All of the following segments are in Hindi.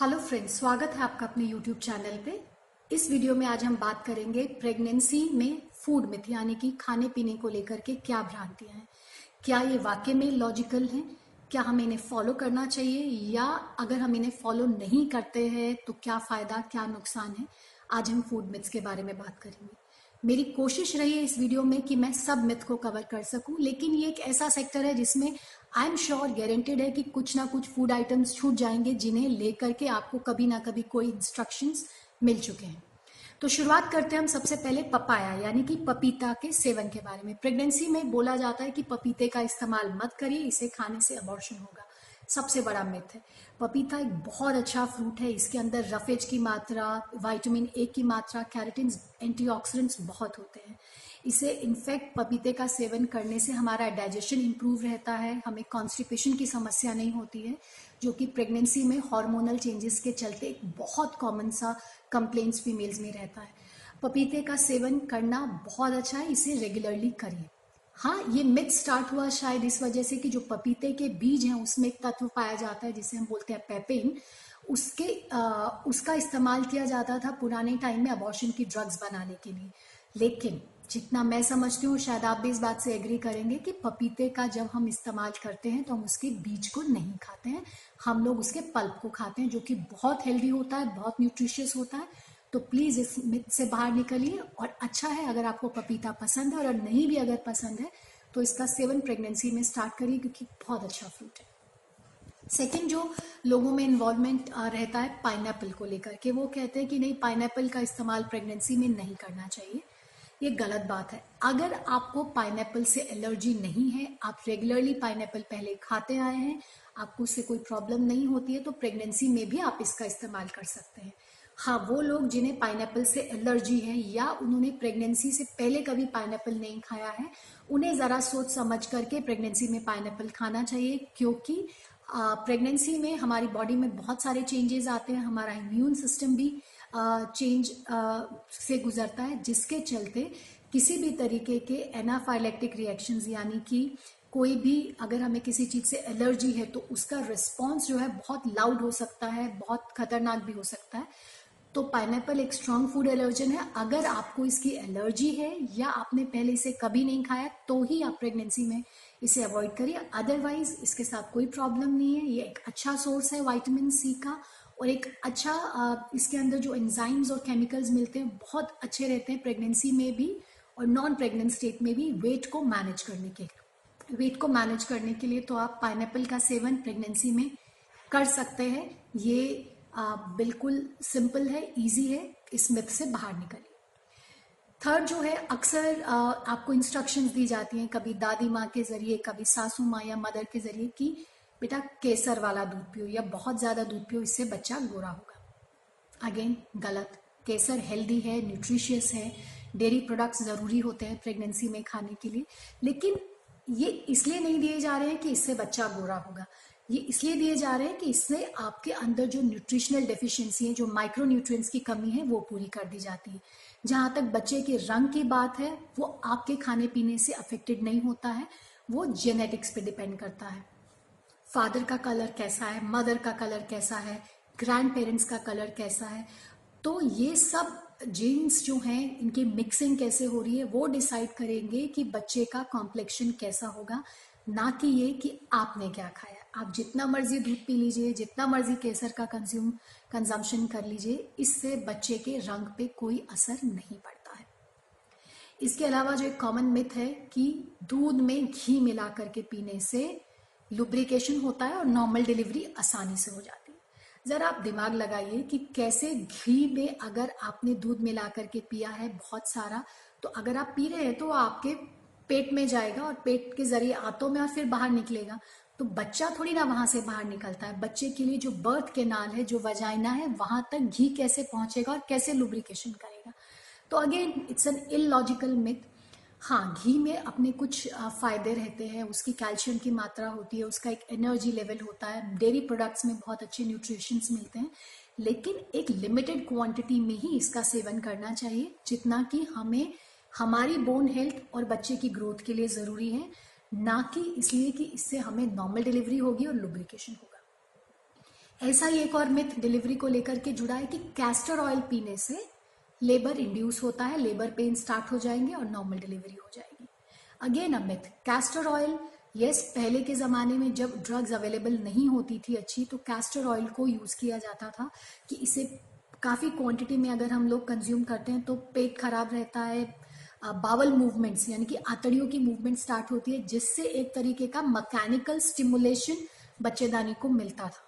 हेलो फ्रेंड्स, स्वागत है आपका अपने यूट्यूब चैनल पे। इस वीडियो में आज हम बात करेंगे प्रेगनेंसी में फ़ूड मिथ यानी कि खाने पीने को लेकर के क्या भ्रांतियाँ हैं। क्या ये वाकई में लॉजिकल हैं? क्या हमें इन्हें फॉलो करना चाहिए? या अगर हम इन्हें फॉलो नहीं करते हैं तो क्या फ़ायदा, क्या नुकसान है? आज हम फ़ूड मिथ्स के बारे में बात करेंगे। मेरी कोशिश रही है इस वीडियो में कि मैं सब मिथ को कवर कर सकूँ, लेकिन ये एक ऐसा सेक्टर है जिसमें आई एम श्योर गारंटेड है कि कुछ ना कुछ फ़ूड आइटम्स छूट जाएँगे जिन्हें लेकर के आपको कभी ना कभी कोई इंस्ट्रक्शन मिल चुके हैं। तो शुरुआत करते हैं हम सबसे पहले पपाया यानी कि पपीता के सेवन के बारे में। प्रेगनेंसी में बोला जाता है कि पपीते का इस्तेमाल मत करिए, इसे खाने से अबॉर्शन होगा। सबसे बड़ा मिथ है। पपीता एक बहुत अच्छा फ्रूट है, इसके अंदर रफेज की मात्रा विटामिन ए की मात्रा कैरेटिन एंटीऑक्सीडेंट्स बहुत होते हैं। इसे इनफैक्ट पपीते का सेवन करने से हमारा डाइजेशन इंप्रूव रहता है, हमें कॉन्स्टिपेशन की समस्या नहीं होती है, जो कि प्रेगनेंसी में हार्मोनल चेंजेस के चलते एक बहुत कॉमन सा कंप्लेंट्स फीमेल्स में रहता है। पपीते का सेवन करना बहुत अच्छा है, इसे रेगुलरली करिए। हाँ ये मिथ स्टार्ट हुआ शायद इस वजह से कि जो पपीते के बीज हैं उसमें एक तत्व पाया जाता है जिसे हम बोलते हैं पेपिन उसके आ, उसका इस्तेमाल किया जाता था पुराने टाइम में अबॉर्शन की ड्रग्स बनाने के लिए। लेकिन जितना मैं समझती हूँ शायद आप भी इस बात से एग्री करेंगे कि पपीते का जब हम इस्तेमाल करते हैं तो हम उसके बीज को नहीं खाते हैं। हम लोग उसके पल्प को खाते हैं जो कि बहुत हेल्दी होता है बहुत न्यूट्रिशियस होता है। तो प्लीज़ इस मिथ से बाहर निकलिए और अच्छा है अगर आपको पपीता पसंद है और नहीं भी अगर पसंद है तो इसका सेवन प्रेगनेंसी में स्टार्ट करिए क्योंकि बहुत अच्छा फ्रूट है। सेकेंड जो लोगों में इन्वॉल्वमेंट रहता है पाइन को लेकर के, वो कहते हैं कि नहीं पाइन का इस्तेमाल प्रेगनेंसी में नहीं करना चाहिए। ये गलत बात है। अगर आपको पाइन से एलर्जी नहीं है, आप रेगुलरली पाइन पहले खाते आए हैं, आपको उससे कोई प्रॉब्लम नहीं होती है तो प्रेगनेंसी में भी आप इसका इस्तेमाल कर सकते हैं। हाँ वो लोग जिन्हें पाइन से एलर्जी है या उन्होंने प्रेगनेंसी से पहले कभी पाइन नहीं खाया है, उन्हें ज़रा सोच समझ करके प्रेगनेंसी में पाइन खाना चाहिए क्योंकि प्रेगनेंसी में हमारी बॉडी में बहुत सारे चेंजेस आते हैं, हमारा इम्यून सिस्टम भी चेंज से गुजरता है, जिसके चलते किसी भी तरीके के एनाफाइलेक्टिक रिएक्शंस यानी कि कोई भी अगर हमें किसी चीज़ से एलर्जी है तो उसका रिस्पॉन्स जो है बहुत लाउड हो सकता है, बहुत खतरनाक भी हो सकता है। तो पाइनएप्पल एक स्ट्रॉन्ग फ़ूड एलर्जन है। अगर आपको इसकी एलर्जी है या आपने पहले इसे कभी नहीं खाया तो ही आप प्रेगनेंसी में इसे अवॉइड करिए। अदरवाइज़ इसके साथ कोई प्रॉब्लम नहीं है। ये एक अच्छा सोर्स है वाइटामिन सी का। और एक अच्छा इसके अंदर जो एंजाइम्स और केमिकल्स मिलते हैं, बहुत अच्छे रहते हैं प्रेगनेंसी में भी और नॉन प्रेगनेंट स्टेट में भी वेट को मैनेज करने के वेट को मैनेज करने के लिए तो आप पाइन का सेवन प्रेगनेंसी में कर सकते हैं। ये बिल्कुल सिंपल है इजी है, इस मिथ से बाहर निकलिए। थर्ड जो है, अक्सर आपको इंस्ट्रक्शंस दी जाती हैं कभी दादी माँ के ज़रिए, कभी सासू माँ या मदर के ज़रिए कि, बेटा, केसर वाला दूध पियो या बहुत ज़्यादा दूध पियो, इससे बच्चा गोरा होगा। अगेन गलत। केसर हेल्दी है न्यूट्रिशियस है डेयरी प्रोडक्ट्स ज़रूरी होते हैं प्रेगनेंसी में खाने के लिए। लेकिन ये इसलिए नहीं दिए जा रहे हैं कि इससे बच्चा गोरा होगा। ये इसलिए दिए जा रहे हैं कि इससे आपके अंदर जो न्यूट्रिशनल डेफिशिएंसी है, जो माइक्रो न्यूट्रिएंट्स की कमी है, वो पूरी कर दी जाती है। जहाँ तक बच्चे के रंग की बात है, वो आपके खाने पीने से अफेक्टेड नहीं होता है, वो जेनेटिक्स पे डिपेंड करता है। फादर का कलर कैसा है मदर का कलर कैसा है ग्रैंड पेरेंट्स का कलर कैसा है तो ये सब जीन्स जो हैं, इनकी मिक्सिंग कैसे हो रही है, वो डिसाइड करेंगे कि बच्चे का कॉम्प्लेक्शन कैसा होगा, ना कि ये कि आपने क्या खाया। आप जितना मर्ज़ी दूध पी लीजिए, जितना मर्ज़ी केसर का कंज्यूम कंजम्पशन कर लीजिए, इससे बच्चे के रंग पे कोई असर नहीं पड़ता है। इसके अलावा जो एक कॉमन मिथ है कि दूध में घी मिला करके पीने से लुब्रिकेशन होता है और नॉर्मल डिलीवरी आसानी से हो जाती है। जरा आप दिमाग लगाइए कि कैसे घी में अगर आपने दूध मिला करके पिया है बहुत सारा तो अगर आप पी रहे हैं तो आपके पेट में जाएगा और पेट के ज़रिए आंतों में और फिर बाहर निकलेगा। तो बच्चा थोड़ी ना वहाँ से बाहर निकलता है। बच्चे के लिए जो बर्थ के नाल है, जो वजाइना है, वहाँ तक घी कैसे पहुंचेगा और कैसे लुब्रिकेशन करेगा। तो again it's an illogical myth हाँ घी में अपने कुछ फ़ायदे रहते हैं। उसकी कैल्शियम की मात्रा होती है, उसका एक एनर्जी लेवल होता है। डेयरी प्रोडक्ट्स में बहुत अच्छे न्यूट्रिशंस मिलते हैं। लेकिन एक लिमिटेड क्वांटिटी में ही इसका सेवन करना चाहिए, जितना कि हमें, हमारी बोन हेल्थ और बच्चे की ग्रोथ के लिए ज़रूरी है। ना कि इसलिए कि इससे हमें नॉर्मल डिलीवरी होगी और लुब्रिकेशन होगा। ऐसा ही एक और मिथ डिलीवरी को लेकर के जुड़ा है कि कैस्टर ऑयल पीने से लेबर इंड्यूस होता है लेबर पेन स्टार्ट हो जाएँगे और नॉर्मल डिलीवरी हो जाएगी। Again a myth castor oil yes पहले के ज़माने में जब ड्रग्स अवेलेबल नहीं होती थी अच्छी तो कैस्टर ऑयल को यूज़ किया जाता था कि इसे काफ़ी क्वांटिटी में अगर हम लोग कंज्यूम करते हैं तो पेट खराब रहता है बावल मूवमेंट्स यानी कि आतड़ियों की मूवमेंट स्टार्ट होती है, जिससे एक तरीके का मैकेनिकल स्टिमुलेशन बच्चेदानी को मिलता था।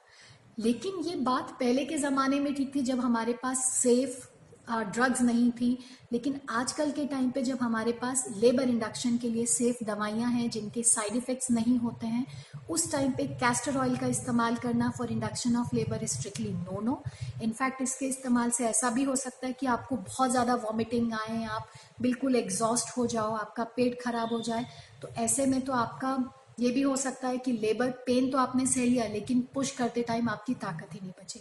लेकिन ये बात पहले के ज़माने में ठीक थी, जब हमारे पास सेफ़ ड्रग्स नहीं थी। लेकिन आजकल के टाइम पे जब हमारे पास लेबर इंडक्शन के लिए सेफ़ दवाइयाँ हैं, जिनके साइड इफ़ेक्ट्स नहीं होते हैं, उस टाइम पे कैस्टर ऑयल का इस्तेमाल करना for induction of labour strictly no no in fact इसके इस्तेमाल से ऐसा भी हो सकता है कि आपको बहुत ज़्यादा वॉमिटिंग आए, आप बिल्कुल एग्जॉस्ट हो जाओ, आपका पेट खराब हो जाए। तो ऐसे में तो आपका ये भी हो सकता है कि लेबर पेन तो आपने सह लिया, लेकिन पुश करते टाइम आपकी ताकत ही नहीं बची।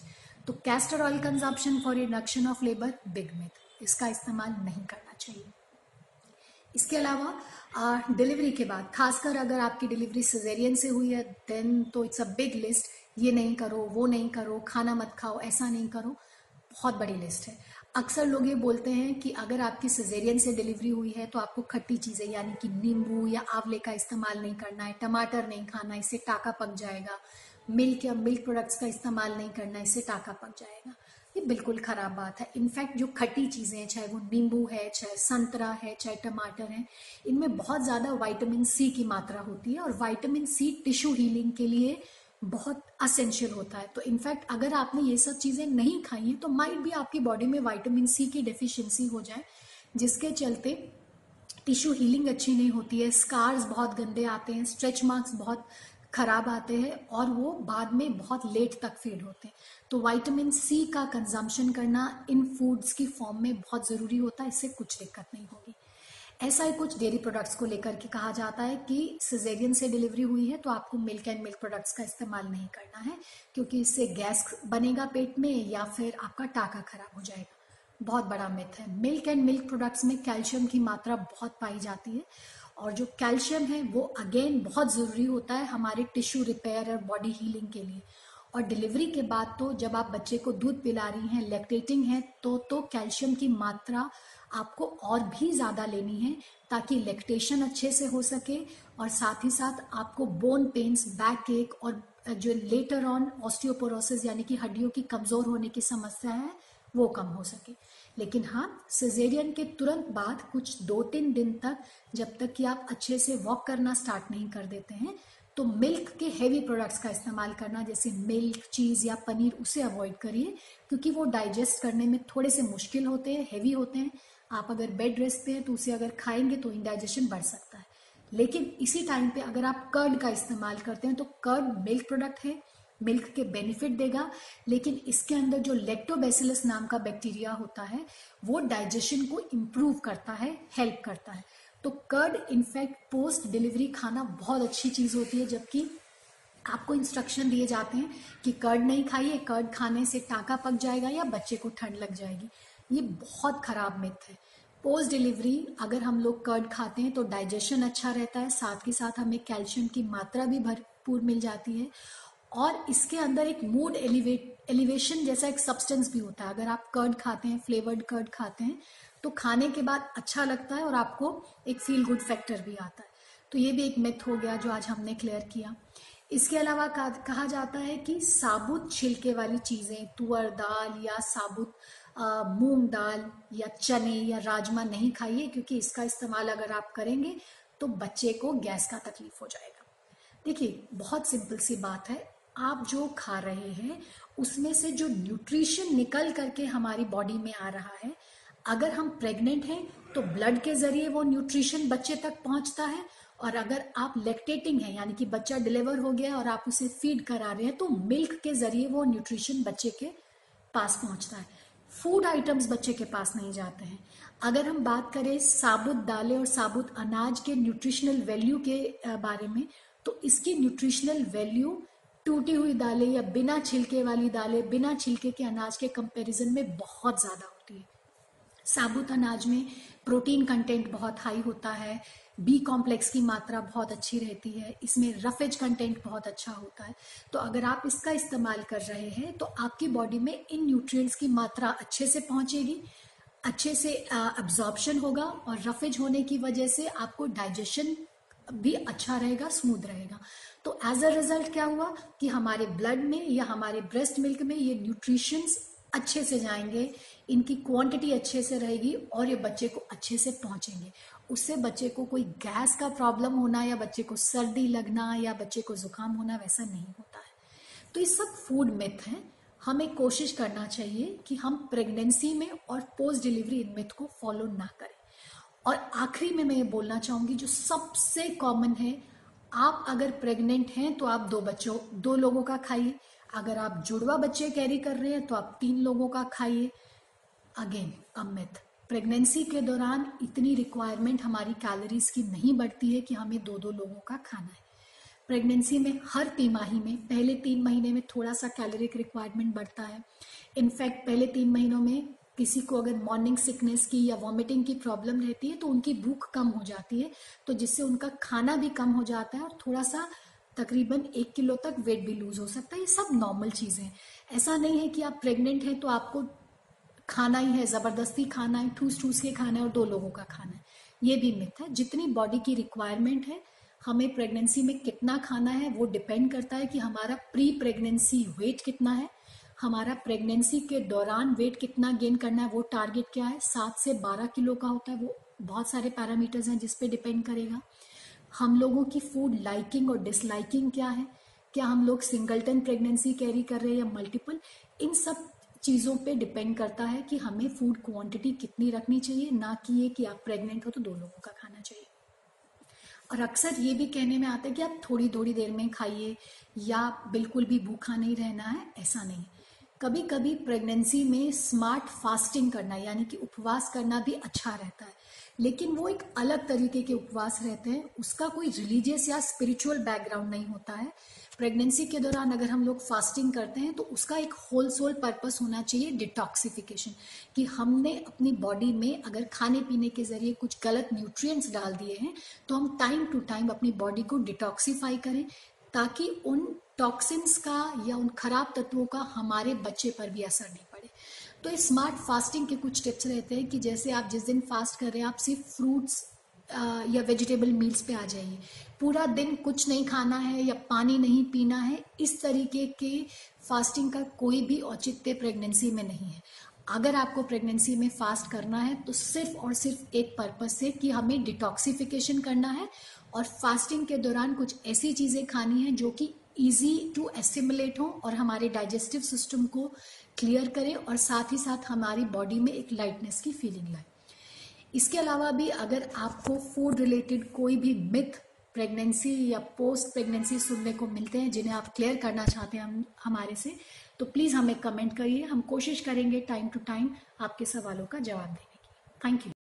तो castor oil consumption for reduction of labour big myth इसका इस्तेमाल नहीं करना चाहिए। इसके अलावा डिलीवरी के बाद, खासकर अगर आपकी डिलीवरी सिजेरियन से हुई है देन तो इट्स अ बिग लिस्ट ये नहीं करो, वो नहीं करो, खाना मत खाओ, ऐसा नहीं करो। बहुत बड़ी लिस्ट है। अक्सर लोग ये बोलते हैं कि अगर आपकी सिजेरियन से डिलीवरी हुई है तो आपको खट्टी चीज़ें, यानी कि नींबू या आंवले का इस्तेमाल नहीं करना है, टमाटर नहीं खाना इससे टाका पक जाएगा। मिल्क या मिल्क प्रोडक्ट्स का इस्तेमाल नहीं करना, इससे टाका पक जाएगा। ये बिल्कुल ख़राब बात है। इनफैक्ट जो खट्टी चीज़ें हैं, चाहे वो नींबू है, चाहे संतरा है, चाहे टमाटर है, इनमें बहुत ज़्यादा वाइटामिन सी की मात्रा होती है और वाइटामिन सी टिश्यू हीलिंग के लिए बहुत असेंशियल होता है। तो इनफैक्ट अगर आपने ये सब चीज़ें नहीं खाई हैं तो माइट भी आपकी बॉडी में वाइटामिन सी की डेफिशिएंसी हो जाए, जिसके चलते टिश्यू हीलिंग अच्छी नहीं होती है स्कार्स बहुत गंदे आते हैं स्ट्रेच मार्क्स बहुत खराब आते हैं और वो बाद में बहुत लेट तक फेड होते हैं। तो विटामिन सी का कंजम्पशन करना इन फूड्स की फॉर्म में बहुत ज़रूरी होता है, इससे कुछ दिक्कत नहीं होगी। ऐसा ही कुछ डेयरी प्रोडक्ट्स को लेकर के कहा जाता है कि सिजेरियन से डिलीवरी हुई है तो आपको मिल्क एंड मिल्क प्रोडक्ट्स का इस्तेमाल नहीं करना है, क्योंकि इससे गैस बनेगा पेट में या फिर आपका टाका खराब हो जाएगा। बहुत बड़ा मिथ है। मिल्क एंड मिल्क प्रोडक्ट्स में कैल्शियम की मात्रा बहुत पाई जाती है। और जो कैल्शियम है, वो अगेन बहुत ज़रूरी होता है हमारे टिश्यू रिपेयर और बॉडी हीलिंग के लिए। और डिलीवरी के बाद तो जब आप बच्चे को दूध पिला रही हैं लैक्टेटिंग है तो तो कैल्शियम की मात्रा आपको और भी ज़्यादा लेनी है ताकि लैक्टेशन अच्छे से हो सके और साथ ही साथ आपको बोन पेन्स बैक एक और जो लेटर ऑन ऑस्टियोपोरोसिस यानी कि हड्डियों की कमज़ोर होने की समस्या है, वो कम हो सके। लेकिन हाँ सिजेरियन के तुरंत बाद कुछ दो तीन दिन तक जब तक कि आप अच्छे से वॉक करना स्टार्ट नहीं कर देते हैं तो मिल्क के हेवी प्रोडक्ट्स का इस्तेमाल करना, जैसे मिल्क चीज़ या पनीर, उसे अवॉइड करिए, क्योंकि वो डाइजेस्ट करने में थोड़े से मुश्किल होते हैं हैवी होते हैं। आप अगर बेड रेस्ट पे हैं तो उसे अगर खाएँगे तो इंडाइजेशन बढ़ सकता है। लेकिन इसी टाइम पे अगर आप कर्ड का इस्तेमाल करते हैं तो कर्ड मिल्क प्रोडक्ट है। मिल्क के बेनिफिट देगा, लेकिन इसके अंदर जो लेक्टोबेसिलस नाम का बैक्टीरिया होता है, वो डाइजेशन को इम्प्रूव करता है हेल्प करता है। तो कर्ड इनफैक्ट पोस्ट डिलीवरी खाना बहुत अच्छी चीज़ होती है, जबकि आपको इंस्ट्रक्शन दिए जाते हैं कि कर्ड नहीं खाइए कर्ड खाने से टाका पक जाएगा या बच्चे को ठंड लग जाएगी। ये बहुत खराब मिथ है। पोस्ट डिलीवरी अगर हम लोग कर्ड खाते हैं तो डाइजेशन अच्छा रहता है, साथ ही साथ हमें कैल्शियम की मात्रा भी भरपूर मिल जाती है और इसके अंदर एक मूड एलिवेट एलिवेशन जैसा एक सब्सटेंस भी होता है। अगर आप कर्ड खाते हैं फ्लेवर्ड कर्ड खाते हैं तो खाने के बाद अच्छा लगता है और आपको एक फील गुड फैक्टर भी आता है। तो ये भी एक मिथ हो गया जो आज हमने क्लियर किया। इसके अलावा कहा जाता है कि साबुत छिलके वाली चीज़ें, तुअर दाल या साबुत मूंग दाल या चने या राजमा नहीं खाइए, क्योंकि इसका इस्तेमाल अगर आप करेंगे तो बच्चे को गैस का तकलीफ़ हो जाएगा। देखिए, बहुत सिंपल सी बात है। आप जो खा रहे हैं, उसमें से जो न्यूट्रिशन निकल करके हमारी बॉडी में आ रहा है, अगर हम प्रेग्नेंट हैं तो ब्लड के ज़रिए वो न्यूट्रिशन बच्चे तक पहुँचता है और अगर आप लेक्टेटिंग है, यानी कि बच्चा डिलीवर हो गया और आप उसे फ़ीड करा रहे हैं तो मिल्क के ज़रिए वो न्यूट्रिशन बच्चे के पास पहुँचता है। फ़ूड आइटम्स बच्चे के पास नहीं जाते हैं। अगर हम बात करें साबुत दालें और साबुत अनाज के न्यूट्रिशनल वैल्यू के बारे में तो इसकी न्यूट्रिशनल वैल्यू टूटी हुई दालें या बिना छिलके वाली दालें, बिना छिलके के अनाज के कंपैरिजन में बहुत ज़्यादा होती है। साबुत अनाज में प्रोटीन कंटेंट बहुत हाई होता है बी कॉम्प्लेक्स की मात्रा बहुत अच्छी रहती है, इसमें रफेज कंटेंट बहुत अच्छा होता है। तो अगर आप इसका इस्तेमाल कर रहे हैं तो आपकी बॉडी में इन न्यूट्रिएंट्स की मात्रा अच्छे से पहुंचेगी, अच्छे से एब्जॉर्प्शन होगा और रफेज होने की वजह से आपको डाइजेशन भी अच्छा रहेगा स्मूथ रहेगा। तो एज अ रिज़ल्ट क्या हुआ कि हमारे ब्लड में या हमारे ब्रेस्ट मिल्क में ये न्यूट्रिशंस अच्छे से जाएँगे, इनकी क्वांटिटी अच्छे से रहेगी और ये बच्चे को अच्छे से पहुँचेंगे। उससे बच्चे को कोई गैस का प्रॉब्लम होना या बच्चे को सर्दी लगना या बच्चे को जुकाम होना वैसा नहीं होता है। तो ये सब फ़ूड मिथ है। हमें कोशिश करना चाहिए कि हम प्रेगनेंसी में और पोस्ट डिलीवरी इन मिथ को फॉलो ना करें। और आखिरी में मैं ये बोलना चाहूँगी जो सबसे कॉमन है आप अगर प्रेग्नेंट हैं तो आप दो बच्चों, दो लोगों का खाइए। अगर आप जुड़वा बच्चे कैरी कर रहे हैं तो आप तीन लोगों का खाइए। अगेन अमित प्रेगनेंसी के दौरान इतनी रिक्वायरमेंट हमारी कैलोरीज की नहीं बढ़ती है कि हमें दो दो लोगों का खाना है। प्रेगनेंसी में, हर तिमाही में, पहले तीन महीने में थोड़ा सा कैलोरिक रिक्वायरमेंट बढ़ता है। इनफैक्ट पहले तीन महीनों में किसी को अगर मॉर्निंग सिकनेस की या वॉमिटिंग की प्रॉब्लम रहती है तो उनकी भूख कम हो जाती है तो जिससे उनका खाना भी कम हो जाता है और थोड़ा सा तकरीबन एक किलो तक वेट भी लूज हो सकता है। ये सब नॉर्मल चीज़ें हैं। ऐसा नहीं है कि आप प्रेग्नेंट हैं तो आपको खाना ही है, ज़बरदस्ती खाना है ठूस ठूस के खाना है और दो लोगों का खाना है। ये भी मिथ है। जितनी बॉडी की रिक्वायरमेंट है, हमें प्रेगनेंसी में कितना खाना है, वो डिपेंड करता है कि हमारा प्री प्रेगनेंसी वेट कितना है हमारा प्रेगनेंसी के दौरान वेट कितना गेन करना है, वो टारगेट क्या है? सात से बारह किलो का होता है, वो बहुत सारे पैरामीटर्स हैं जिस पे डिपेंड करेगा। हम लोगों की फ़ूड लाइकिंग और डिसलाइकिंग क्या है? क्या हम लोग सिंगलटन प्रेगनेंसी कैरी कर रहे हैं या मल्टीपल इन सब चीज़ों पे डिपेंड करता है कि हमें फ़ूड क्वांटिटी कितनी रखनी चाहिए, ना कि ये कि आप प्रेग्नेंट हो तो दो लोगों का खाना चाहिए। और अक्सर ये भी कहने में आता है कि आप थोड़ी थोड़ी देर में खाइए या बिल्कुल भी भूखा नहीं रहना है, ऐसा नहीं। कभी कभी प्रेगनेंसी में स्मार्ट फास्टिंग करना, यानी कि उपवास करना भी अच्छा रहता है। लेकिन वो एक अलग तरीके के उपवास रहते हैं। उसका कोई रिलीजियस या स्पिरिचुअल बैकग्राउंड नहीं होता है। प्रेगनेंसी के दौरान अगर हम लोग फास्टिंग करते हैं तो उसका एक होल सोल पर्पस होना चाहिए डिटॉक्सिफिकेशन कि हमने अपनी बॉडी में अगर खाने पीने के ज़रिए कुछ गलत न्यूट्रिएंट्स डाल दिए हैं तो हम टाइम टू टाइम अपनी बॉडी को डिटॉक्सिफाई करें। ताकि उन टॉक्सिन्स का या उन खराब तत्वों का हमारे बच्चे पर भी असर नहीं पड़े। तो स्मार्ट फास्टिंग के कुछ टिप्स रहते हैं कि जैसे आप जिस दिन फास्ट कर रहे हैं, आप सिर्फ़ फ्रूट्स या वेजिटेबल मील्स पे आ जाइए। पूरा दिन कुछ नहीं खाना है या पानी नहीं पीना है, इस तरीके के फास्टिंग का कोई भी औचित्य प्रेगनेंसी में नहीं है। अगर आपको प्रेगनेंसी में फास्ट करना है तो सिर्फ़ और सिर्फ़ एक पर्पज से कि हमें डिटॉक्सिफिकेशन करना है और फास्टिंग के दौरान कुछ ऐसी चीज़ें खानी है जो कि इजी टू एस्टिमुलेट हो और हमारे डाइजेस्टिव सिस्टम को क्लियर करें और साथ ही साथ हमारी बॉडी में एक लाइटनेस की फीलिंग लाए। इसके अलावा भी अगर आपको फ़ूड रिलेटेड कोई भी मिथ प्रेगनेंसी या पोस्ट प्रेगनेंसी सुनने को मिलते हैं, जिन्हें आप क्लियर करना चाहते हैं हम, हमारे से तो प्लीज़ हमें कमेंट करिए। हम कोशिश करेंगे टाइम टू टाइम आपके सवालों का जवाब देने की। Thank you